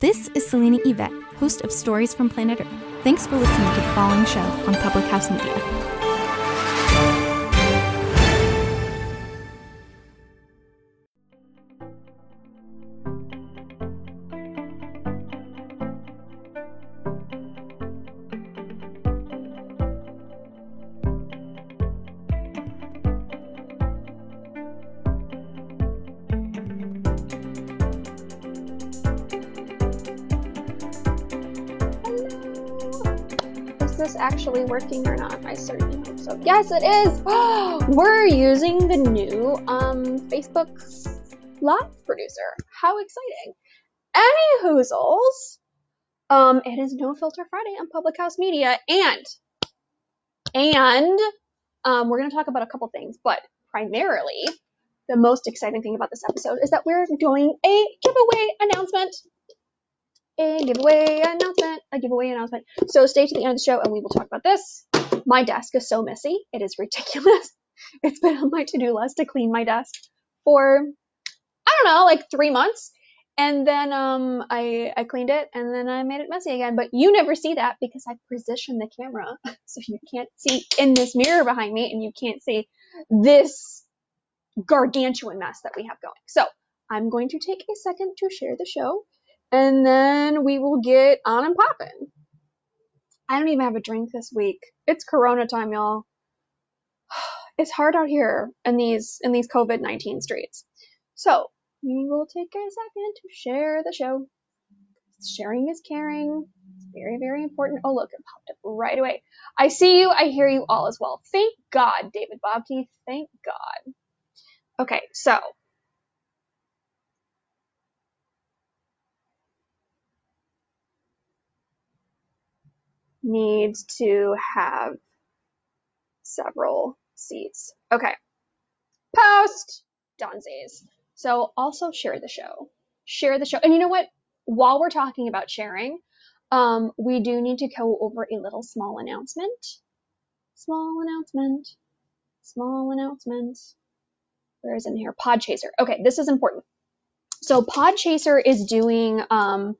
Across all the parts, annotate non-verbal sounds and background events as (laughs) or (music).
This is Selena Yvette, host of Stories from Planet Earth. Thanks for listening to the following show on Public House Media. Actually working or not. I certainly hope so. Yes, it is. (gasps) We're using the new um, Facebook Live producer. How exciting! Any hoozles, um, it is No Filter Friday on Public House Media, and and um, we're going to talk about a couple things, but primarily the most exciting thing about this episode is that we're doing a giveaway announcement a giveaway announcement, a giveaway announcement. So stay to the end of the show and we will talk about this. My desk is so messy. It is ridiculous. (laughs) It's been on my to-do list to clean my desk for, I don't know, like three months. And then um, I, I cleaned it and then I made it messy again. But you never see that because I positioned the camera (laughs) so you can't see in this mirror behind me and you can't see this gargantuan mess that we have going. So I'm going to take a second to share the show and then we will get on and popping. I don't even have a drink this week. It's Corona time, y'all. (sighs) It's hard out here in these in these COVID nineteen streets. So we will take a second to share the show. Sharing is caring. It's very very important. Oh look, it popped up right away. I see you. I hear you all as well. Thank God, David Bobke. Thank God. Okay, so needs to have several seats. Okay. Post Donzies. So also share the show. Share the show. And you know what? While we're talking about sharing, um, we do need to go over a little small announcement. Small announcement. Small announcement. Where is it in here? Podchaser. Okay, this is important. So Podchaser is doing um,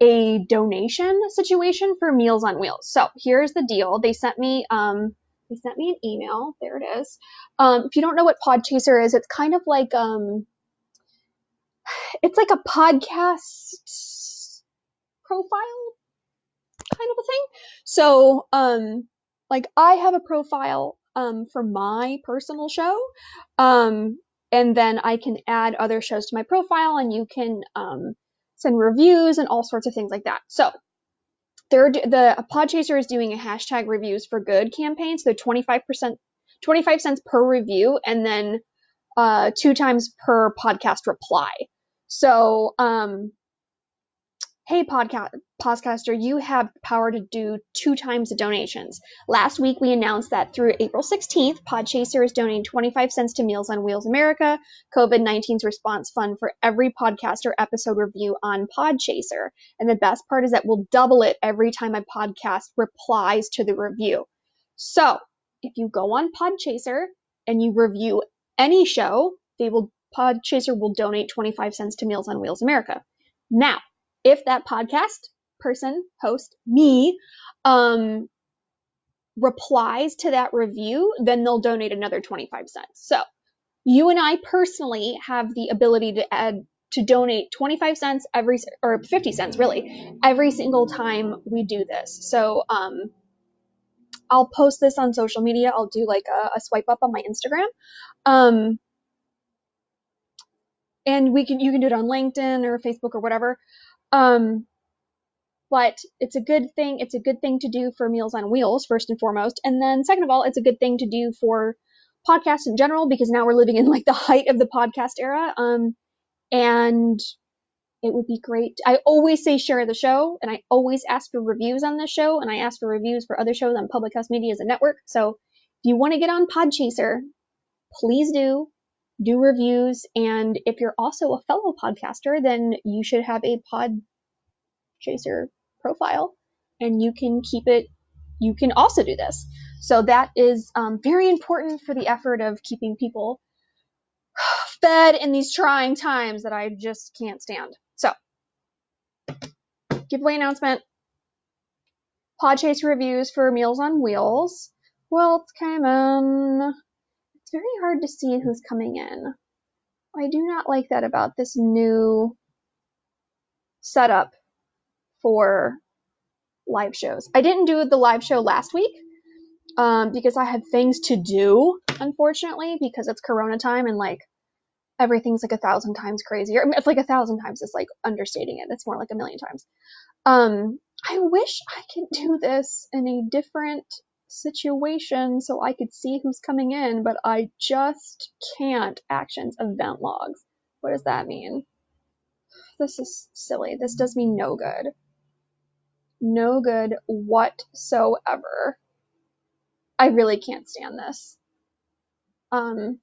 a donation situation for Meals on Wheels. So here's the deal. They sent me um they sent me an email. There it is. Um, if you don't know what Podchaser is, it's kind of like um it's like a podcast profile kind of a thing. So um like I have a profile um for my personal show. Um and then I can add other shows to my profile and you can um send reviews and all sorts of things like that. So they're, the Podchaser is doing a hashtag reviews for good campaign. So they're 25%, 25 cents per review and then uh, two times per podcast reply. So um, hey podcast podcaster you have power to do two times the donations. Last week we announced that through april 16th podchaser is donating 25 cents to meals on wheels america covid-19's response fund for every podcaster episode review on podchaser. And the best part is that we'll double it every time a podcast replies to the review. So if you go on podchaser and you review any show they will podchaser will donate 25 cents to meals on wheels america. Now if that podcast person, host, me, um, replies to that review, then they'll donate another 25 cents. So you and I personally have the ability to add to donate 25 cents every or 50 cents really every single time we do this. So um I'll post this on social media. I'll do like a, a swipe up on my Instagram. Um and we can you can do it on LinkedIn or Facebook or whatever. Um, but it's a good thing. It's a good thing to do for Meals on Wheels, first and foremost. And then, second of all, it's a good thing to do for podcasts in general because now we're living in like the height of the podcast era. Um, and it would be great. I always say share the show, and I always ask for reviews on this show, and I ask for reviews for other shows on Public House Media as a network. So if you want to get on Podchaser, please do. Do reviews, and if you're also a fellow podcaster, then you should have a pod chaser profile, and you can keep it. You can also do this. So that is um, very important for the effort of keeping people (sighs) fed in these trying times that I just can't stand. So, giveaway announcement. Podchaser reviews for Meals on Wheels. Well, it's coming. It's very hard to see who's coming in. I do not like that about this new setup for live shows. I didn't do the live show last week um, because I had things to do, unfortunately, because it's Corona time and like everything's like a thousand times crazier. I mean, it's like a thousand times. It's like understating it. It's more like a million times. Um, I wish I could do this in a different situation so I could see who's coming in, but I just can't. Actions event logs. What does that mean? This is silly. This does me no good. No good whatsoever. I really can't stand this. Um,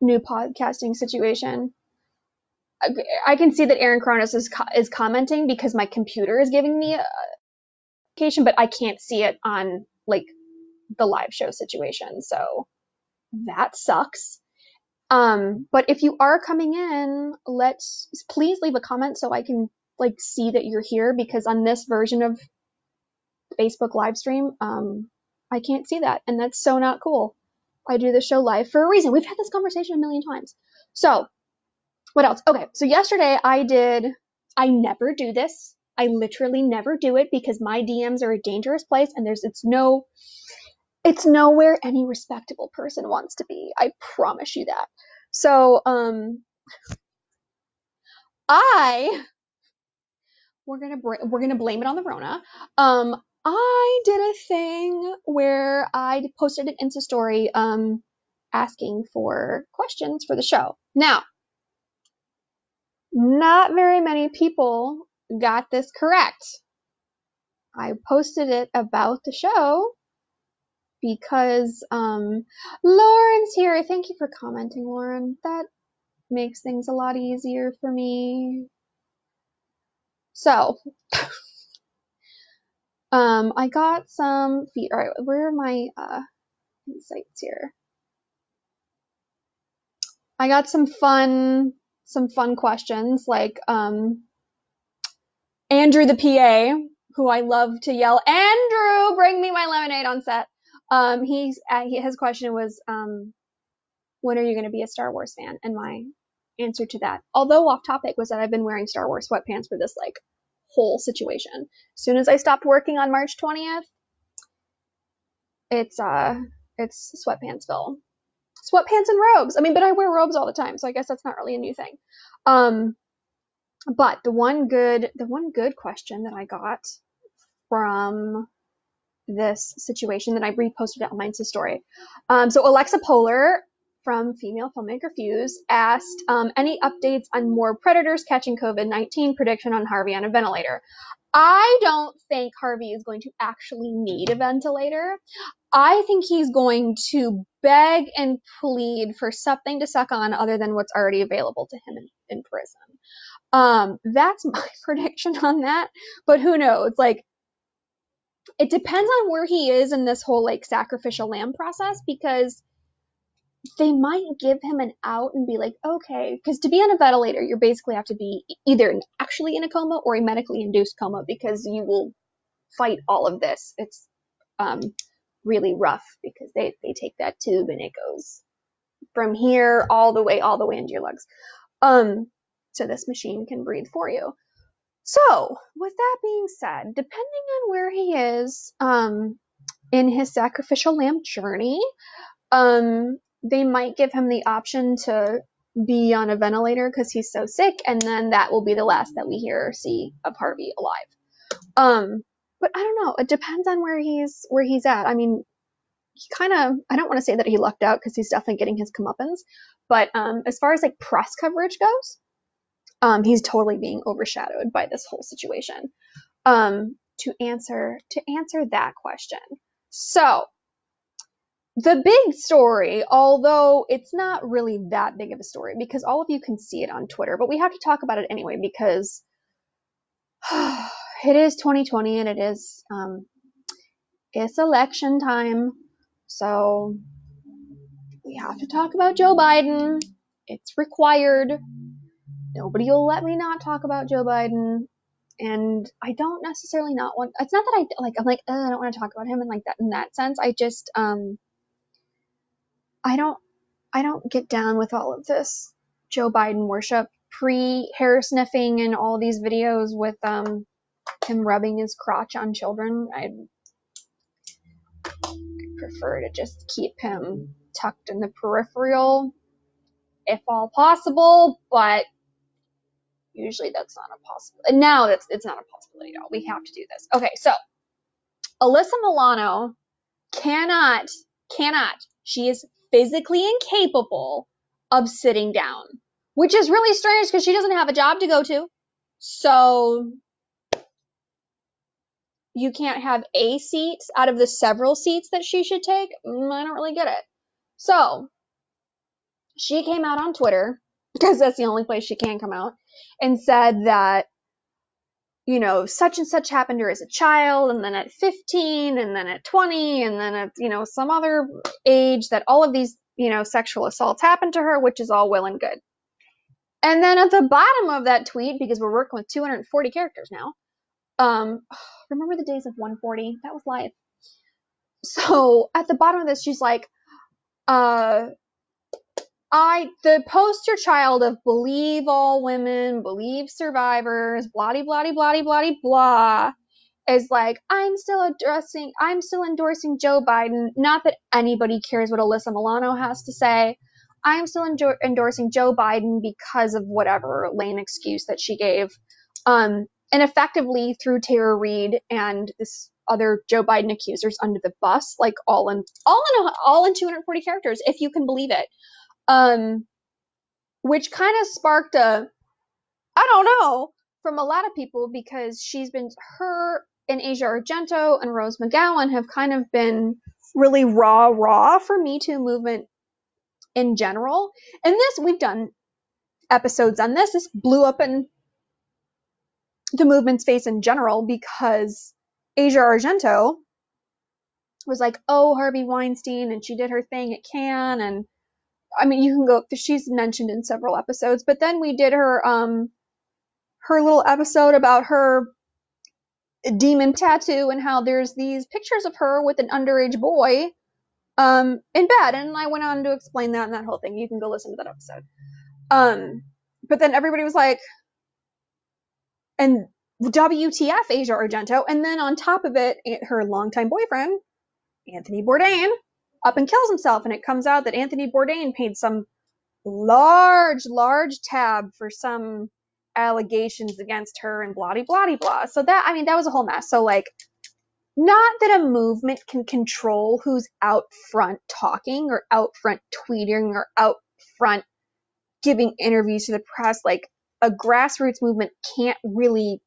new podcasting situation. I can see that Aaron Kronos is co- is commenting because my computer is giving me but I can't see it on like the live show situation. So that sucks. Um, but if you are coming in, let's please leave a comment so I can like see that you're here because on this version of Facebook live stream, um, I can't see that, and that's so not cool. I do the show live for a reason. We've had this conversation a million times. So, what else? Okay, so yesterday I did, I never do this. I literally never do it because my DMs are a dangerous place and there's, it's no, it's nowhere any respectable person wants to be. I promise you that. So, um, I, we're gonna, we're gonna blame it on the Rona. Um, I did a thing where I posted an Insta story um, asking for questions for the show. Now, not very many people got this correct. I posted it about the show because um, Lauren's here. Thank you for commenting, Lauren. That makes things a lot easier for me. So, (laughs) Um, I got some feet. All right, where are my uh, insights here? I got some fun, some fun questions like um, Andrew the PA, who I love to yell, Andrew, bring me my lemonade on set. Um, he's uh, his question was, um, when are you going to be a Star Wars fan? And my answer to that, although off topic, was that I've been wearing Star Wars sweatpants for this like whole situation. As soon as I stopped working on March 20th, it's uh it's sweatpantsville. Sweatpants and robes. I mean, but I wear robes all the time, so I guess that's not really a new thing. Um but the one good the one good question that I got from this situation that I reposted on my Insta story. Um, so Alexa Polar from Female Filmmaker Fuse asked um, any updates on more predators catching COVID 19 prediction on Harvey on a ventilator. I don't think Harvey is going to actually need a ventilator. I think he's going to beg and plead for something to suck on other than what's already available to him in, in prison. Um, that's (laughs) my prediction on that. But who knows? Like, it depends on where he is in this whole like sacrificial lamb process because they might give him an out and be like, okay, because to be on a ventilator, you basically have to be either actually in a coma or a medically induced coma because you will fight all of this. It's um, really rough because they, they take that tube and it goes from here all the way, all the way into your lungs. Um, so this machine can breathe for you. So, with that being said, depending on where he is um, in his sacrificial lamb journey, um, they might give him the option to be on a ventilator because he's so sick, and then that will be the last that we hear or see of Harvey alive. Um, but I don't know. It depends on where he's where he's at. I mean, he kind of I don't want to say that he lucked out because he's definitely getting his comeuppance, but um, as far as like press coverage goes, Um, he's totally being overshadowed by this whole situation. Um, to answer to answer that question. So the big story, although it's not really that big of a story because all of you can see it on Twitter, but we have to talk about it anyway because (sighs) it is 2020 and it is um, it's election time, so we have to talk about Joe Biden. It's required. Nobody will let me not talk about Joe Biden and I don't necessarily not want. It's not that I like. I'm like I don't want to talk about him in like that in that sense. I just um. I don't. I don't get down with all of this Joe Biden worship pre hair sniffing and all these videos with um him rubbing his crotch on children. I prefer to just keep him tucked in the peripheral if all possible, but Usually that's not a possible. And now that's it's not a possibility at all. We have to do this. Okay, so Alyssa Milano cannot cannot. She is physically incapable of sitting down, which is really strange because she doesn't have a job to go to. So you can't have a seat out of the several seats that she should take. Mm, I don't really get it. So she came out on Twitter because that's the only place she can come out and said that you know such and such happened to her as a child and then at 15 and then at 20 and then at you know some other age that all of these you know sexual assaults happened to her which is all well and good. And then at the bottom of that tweet because we're working with 240 characters now um (sighs) remember the days of 140 that was life. So at the bottom of this she's like uh I the poster child of believe all women, believe survivors, blah blah blah blah blah is like I'm still addressing I'm still endorsing Joe Biden. Not that anybody cares what Alyssa Milano has to say. I'm still endorsing Joe Biden because of whatever lame excuse that she gave. Um, and effectively threw Tara Reade and this other Joe Biden accusers under the bus, like all in all in all in 240 characters, if you can believe it. Um, which kind of sparked a, I don't know, from a lot of people because she's been, her and Asia Argento and Rose McGowan have kind of been really raw, raw for Me Too movement in general. And this, we've done episodes on this. This blew up in the movement's face in general because Asia Argento was like, oh, Harvey Weinstein, and she did her thing at Cannes, and I mean, you can go. She's mentioned in several episodes, but then we did her um her little episode about her demon tattoo and how there's these pictures of her with an underage boy um in bed, and I went on to explain that and that whole thing. You can go listen to that episode. Um, but then everybody was like, and WTF Asia Argento, and then on top of it, her longtime boyfriend Anthony Bourdain up and kills himself. And it comes out that Anthony Bourdain paid some large, large tab for some allegations against her and blah, blah, blah. So that, I mean, that was a whole mess. So, like, not that a movement can control who's out front talking or out front tweeting or out front giving interviews to the press. Like, a grassroots movement can't really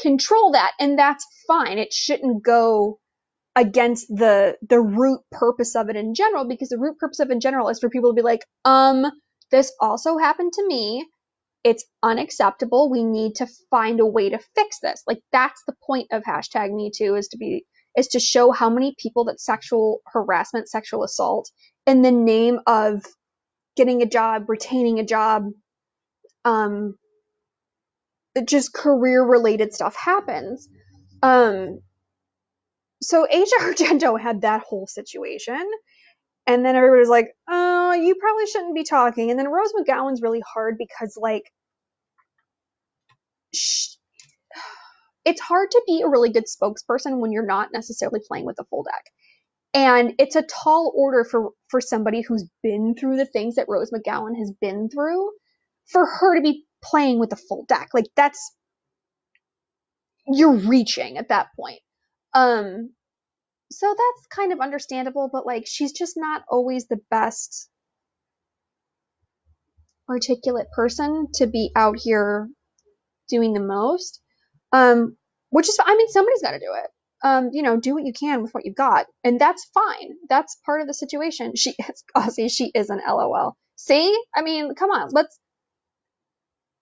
control that. And that's fine. It shouldn't go against the the root purpose of it in general because the root purpose of it in general is for people to be like um this also happened to me. It's unacceptable. We need to find a way to fix this. Like that's the point of hashtag me too is to be is to show how many people that sexual harassment sexual assault in the name of getting a job retaining a job um just career related stuff happens. Um so Asia (laughs) Argento had that whole situation. And then everybody was like, oh, you probably shouldn't be talking. And then Rose McGowan's really hard because, like, (sighs) it's hard to be a really good spokesperson when you're not necessarily playing with the full deck. And it's a tall order for, for somebody who's been through the things that Rose McGowan has been through for her to be playing with the full deck. Like, that's, you're reaching at that point. Um, so that's kind of understandable, but like she's just not always the best articulate person to be out here doing the most. Um, which is, I mean, somebody's got to do it. Um, you know, do what you can with what you've got, and that's fine. That's part of the situation. She, (laughs) Aussie, she is an LOL. See, I mean, come on, let's.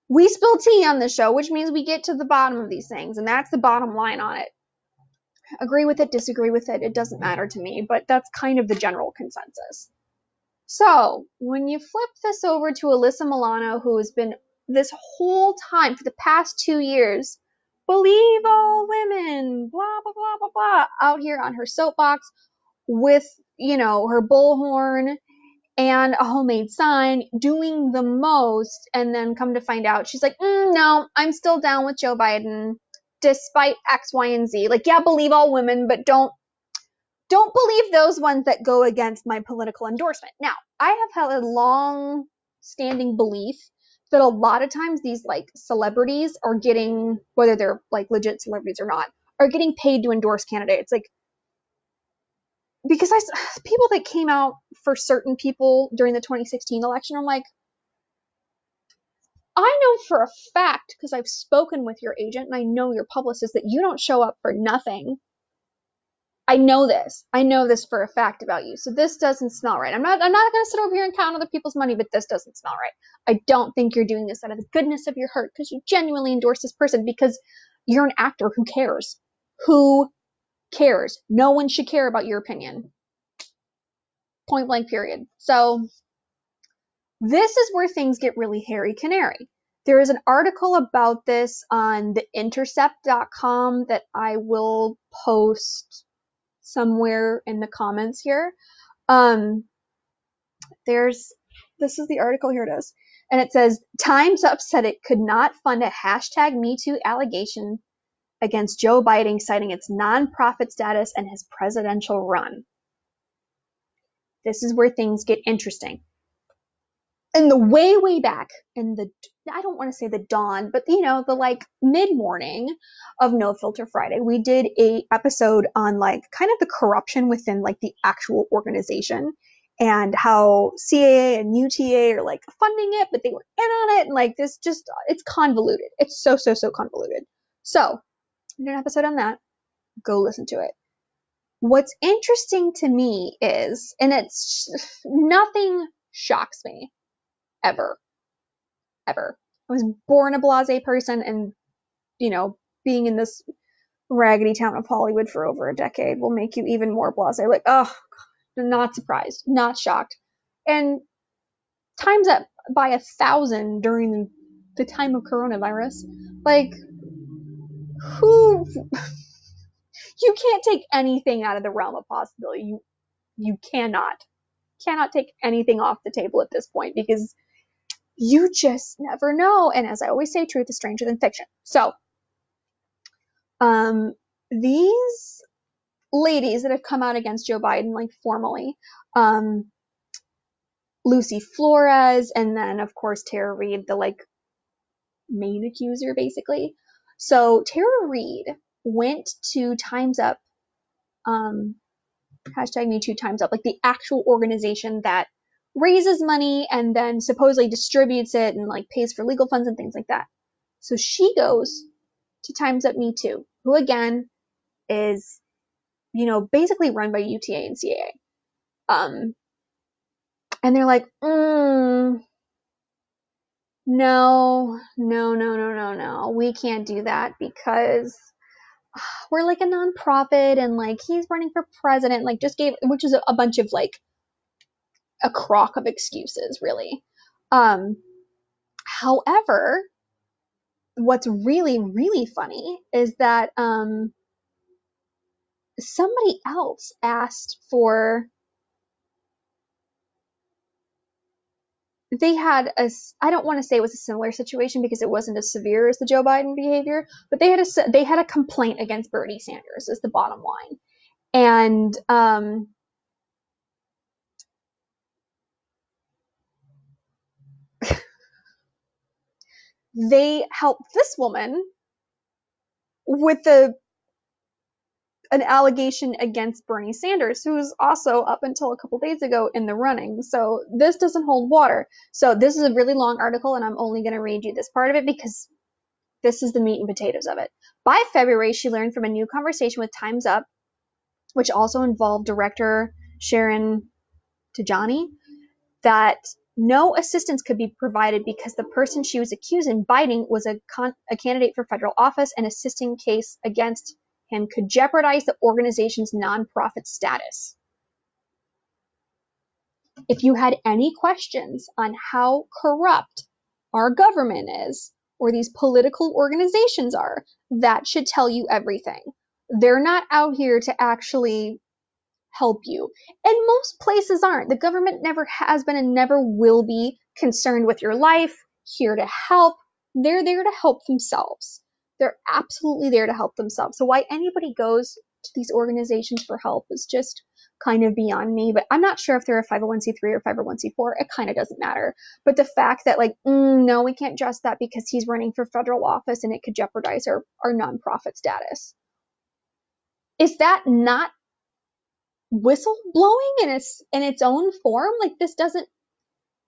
We spill tea on the show, which means we get to the bottom of these things, and that's the bottom line on it. Agree with it, disagree with it, it doesn't matter to me, but that's kind of the general consensus. So, when you flip this over to Alyssa Milano, who has been this whole time for the past two years, believe all women, blah, blah, blah, blah, blah, out here on her soapbox with, you know, her bullhorn and a homemade sign, doing the most, and then come to find out she's like, mm, no, I'm still down with Joe Biden despite X, Y, and Z. Like, yeah, believe all women, but don't don't believe those ones that go against my political endorsement. Now, I have had a long standing belief that a lot of times these like celebrities are getting, whether they're like legit celebrities or not, are getting paid to endorse candidates. Like, because I, (sighs) people that came out for certain people during the 2016 election, I'm like, I know for a fact, because I've spoken with your agent and I know your publicist, that you don't show up for nothing I know this. I know this for a fact about you. So this doesn't smell right. I'm not I'm not going to sit over here and count other people's money, but this doesn't smell right. I don't think you're doing this out of the goodness of your heart because you genuinely endorse this person because you're an actor who cares. Who cares? No one should care about your opinion. Point blank period. So this is where things get really hairy canary. There is an article about this on the intercept.com that I will post somewhere in the comments here. Um, there's this is the article here it is, and it says Times Up said it could not fund a hashtag MeToo allegation against Joe Biden, citing its nonprofit status and his presidential run. This is where things get interesting in the way way back in the I don't want to say the dawn, but you know, the like mid morning of No Filter Friday, we did a episode on like kind of the corruption within like the actual organization and how CAA and UTA are like funding it, but they were in on it. And like this just, it's convoluted. It's so, so, so convoluted. So, we did an episode on that. Go listen to it. What's interesting to me is, and it's (sighs) nothing shocks me ever. Ever. I was born a blase person and, you know, being in this raggedy town of Hollywood for over a decade will make you even more blase. Like, oh, not surprised, not shocked. And times up by a thousand during the time of coronavirus. Like, who? you can't take anything out of the realm of possibility. You, you cannot, cannot take anything off the table at this point because you just never know. And as I always say, truth is stranger than fiction. So, um, these ladies that have come out against Joe Biden, like formally, um, Lucy Flores, and then of course Tara Reade, the like main accuser, basically. So Tara Reade went to Times Up, um, hashtag Me Too Times Up, like the actual organization that raises money and then supposedly distributes it and like pays for legal funds and things like that. So she goes to Times Up Me Too, who again is, you know, basically run by UTA and CAA. Um, and they're like, mm, no, no, no, no, no, no, we can't do that because we're like a nonprofit and like he's running for president, like just gave, which is a, a bunch of like a crock of excuses, really. Um, however, what's really, really funny is that um, somebody else asked for. They had a, I don't want to say it was a similar situation because it wasn't as severe as the Joe Biden behavior, but they had a, they had a complaint against Bernie Sanders, is the bottom line. And um, they help this woman with the an allegation against Bernie Sanders, who's also up until a couple days ago in the running. So this doesn't hold water. So this is a really long article, and I'm only going to read you this part of it because this is the meat and potatoes of it. By February, she learned from a new conversation with Time's Up, which also involved director Sharyn Tejani, that no assistance could be provided because the person she was accused of biting was a candidate for federal office and assisting case against him could jeopardize the organization's nonprofit status. If you had any questions on how corrupt our government is or these political organizations are, that should tell you everything. They're not out here to actually help you. And most places aren't. The government never has been and never will be concerned with your life, here to help. They're there to help themselves. They're absolutely there to help themselves. So why anybody goes to these organizations for help is just kind of beyond me. But I'm not sure if they're a 501c3 or 501c4. It kind of doesn't matter. But the fact that like, mm, no, we can't trust that because he's running for federal office and it could jeopardize our, our nonprofit status. Is that not whistle blowing in its in its own form? Like this doesn't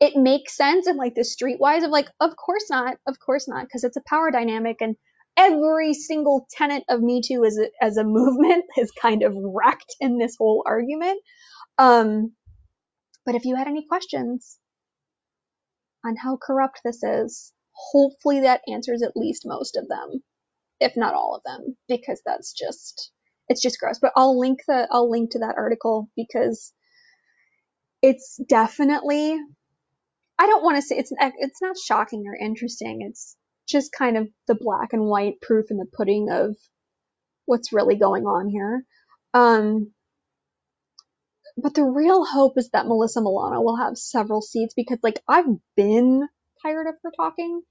it makes sense in like the streetwise of like of course not of course not because it's a power dynamic and every single tenet of me too as a, as a (laughs) movement is kind of wrecked in this whole argument. Um but if you had any questions on how corrupt this is hopefully that answers at least most of them if not all of them because that's just it's just gross. But I'll link the I'll link to that article because it's definitely I don't want to say it's it's not shocking or interesting. It's just kind of the black and white proof in the pudding of what's really going on here. Um, but the real hope is that Melissa Milano will have several seats because, like, I've been tired of her talking,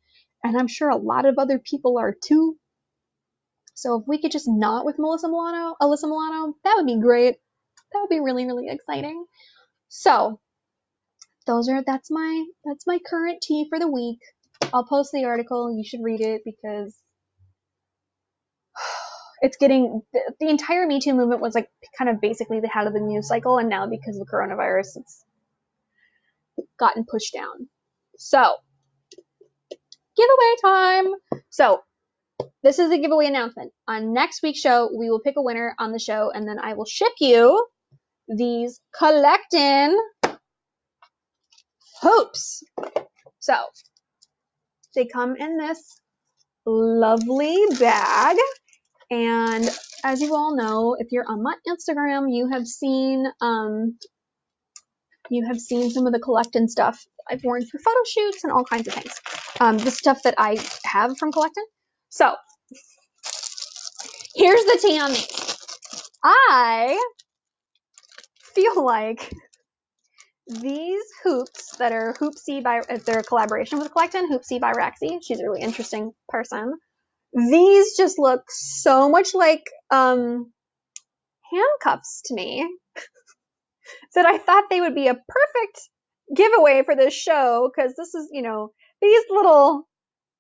and I'm sure a lot of other people are too. So if we could just not with Melissa Milano, Alyssa Milano, that would be great. That would be really, really exciting. So those are that's my that's my current tea for the week. I'll post the article. You should read it because (sighs) it's getting the, the entire Me Too movement was like kind of basically the head of the news cycle, and now because of coronavirus, it's gotten pushed down. So giveaway time. So this is a giveaway announcement. On next week's show, we will pick a winner on the show, and then I will ship you these collectin hoops. So they come in this lovely bag. And as you all know, if you're on my Instagram, you have seen um, you have seen some of the collectin stuff I've worn for photo shoots and all kinds of things. Um, the stuff that I have from collectin. So here's the tea on these. I feel like these hoops that are Hoopsie by, if they're a collaboration with Collectin, Hoopsie by Rexy. She's a really interesting person. These just look so much like, um, handcuffs to me (laughs) that I thought they would be a perfect giveaway for this show because this is, you know, these little,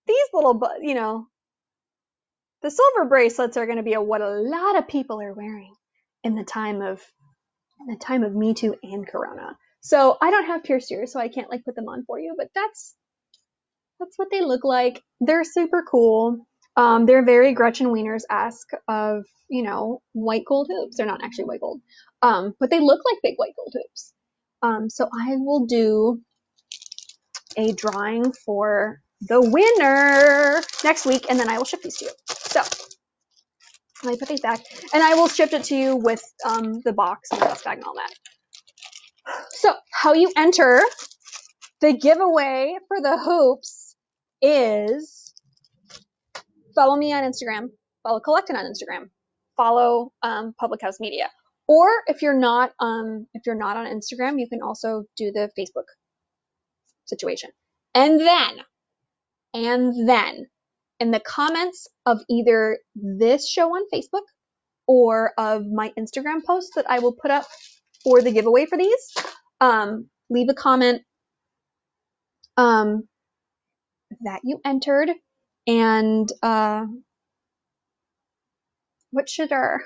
these little, you know, the silver bracelets are going to be what a lot of people are wearing in the time of the time of Me Too and Corona. So I don't have pierced ears, so I can't like put them on for you, but that's that's what they look like. They're super cool. Um, they're very Gretchen Wieners esque of you know white gold hoops. They're not actually white gold, um, but they look like big white gold hoops. Um, so I will do a drawing for the winner next week, and then I will ship these to you. Let me put these back, and I will ship it to you with um, the box and the dust bag and all that. So how you enter the giveaway for the hoops is follow me on Instagram, follow Collectin on Instagram, follow um, Public House Media, or if you're not um, if you're not on Instagram, you can also do the Facebook situation, and then and then in the comments of either this show on Facebook or of my Instagram post that I will put up for the giveaway for these, um, leave a comment um, that you entered and uh, what should our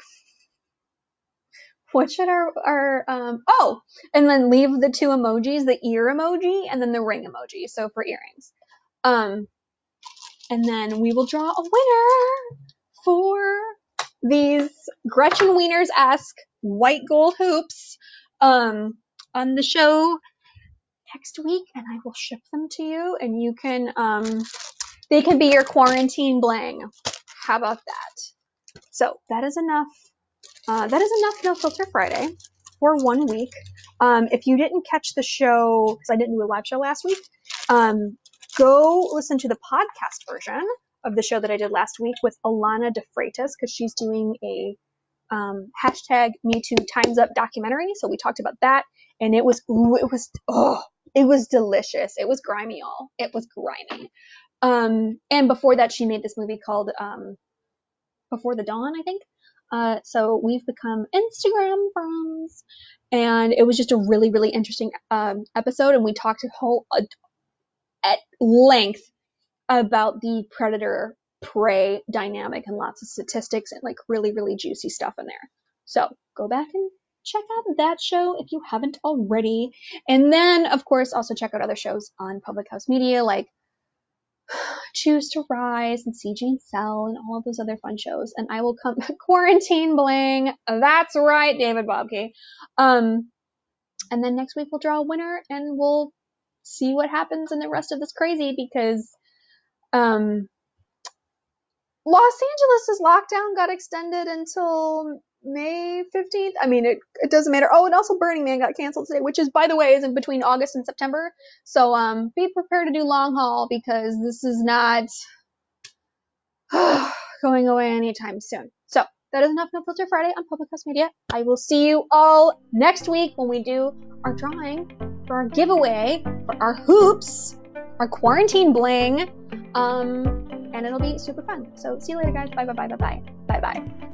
(laughs) what should our our um oh and then leave the two emojis the ear emoji and then the ring emoji so for earrings. Um and then we will draw a winner for these Gretchen Wieners esque white gold hoops um on the show next week and I will ship them to you and you can um they can be your quarantine bling. How about that? So that is enough. Uh, that is enough No Filter Friday for one week. Um, if you didn't catch the show, because I didn't do a live show last week, um, go listen to the podcast version of the show that I did last week with Alana DeFreitas because she's doing a um, hashtag Me Too Times Up documentary. So we talked about that, and it was ooh, it was oh it was delicious. It was grimy, all it was grimy. Um, and before that, she made this movie called um, Before the Dawn, I think. Uh, so we've become Instagram friends, and it was just a really, really interesting um, episode. And we talked a whole uh, at length about the predator prey dynamic and lots of statistics and like really, really juicy stuff in there. So go back and check out that show if you haven't already. And then, of course, also check out other shows on Public House Media like (sighs) Choose to Rise and CG and Cell and all of those other fun shows. And I will come (laughs) quarantine bling. That's right, David Bobke. Um, and then next week we'll draw a winner and we'll see what happens in the rest of this crazy because um, Los Angeles's lockdown got extended until May 15th. I mean, it, it doesn't matter. Oh, and also Burning Man got canceled today, which is, by the way, is in between August and September. So, um, be prepared to do long haul because this is not (sighs) going away anytime soon. That is enough No Filter Friday on Public House Media. I will see you all next week when we do our drawing for our giveaway for our hoops, our quarantine bling. Um, and it'll be super fun. So see you later, guys. Bye, bye, bye, bye, bye. Bye, bye.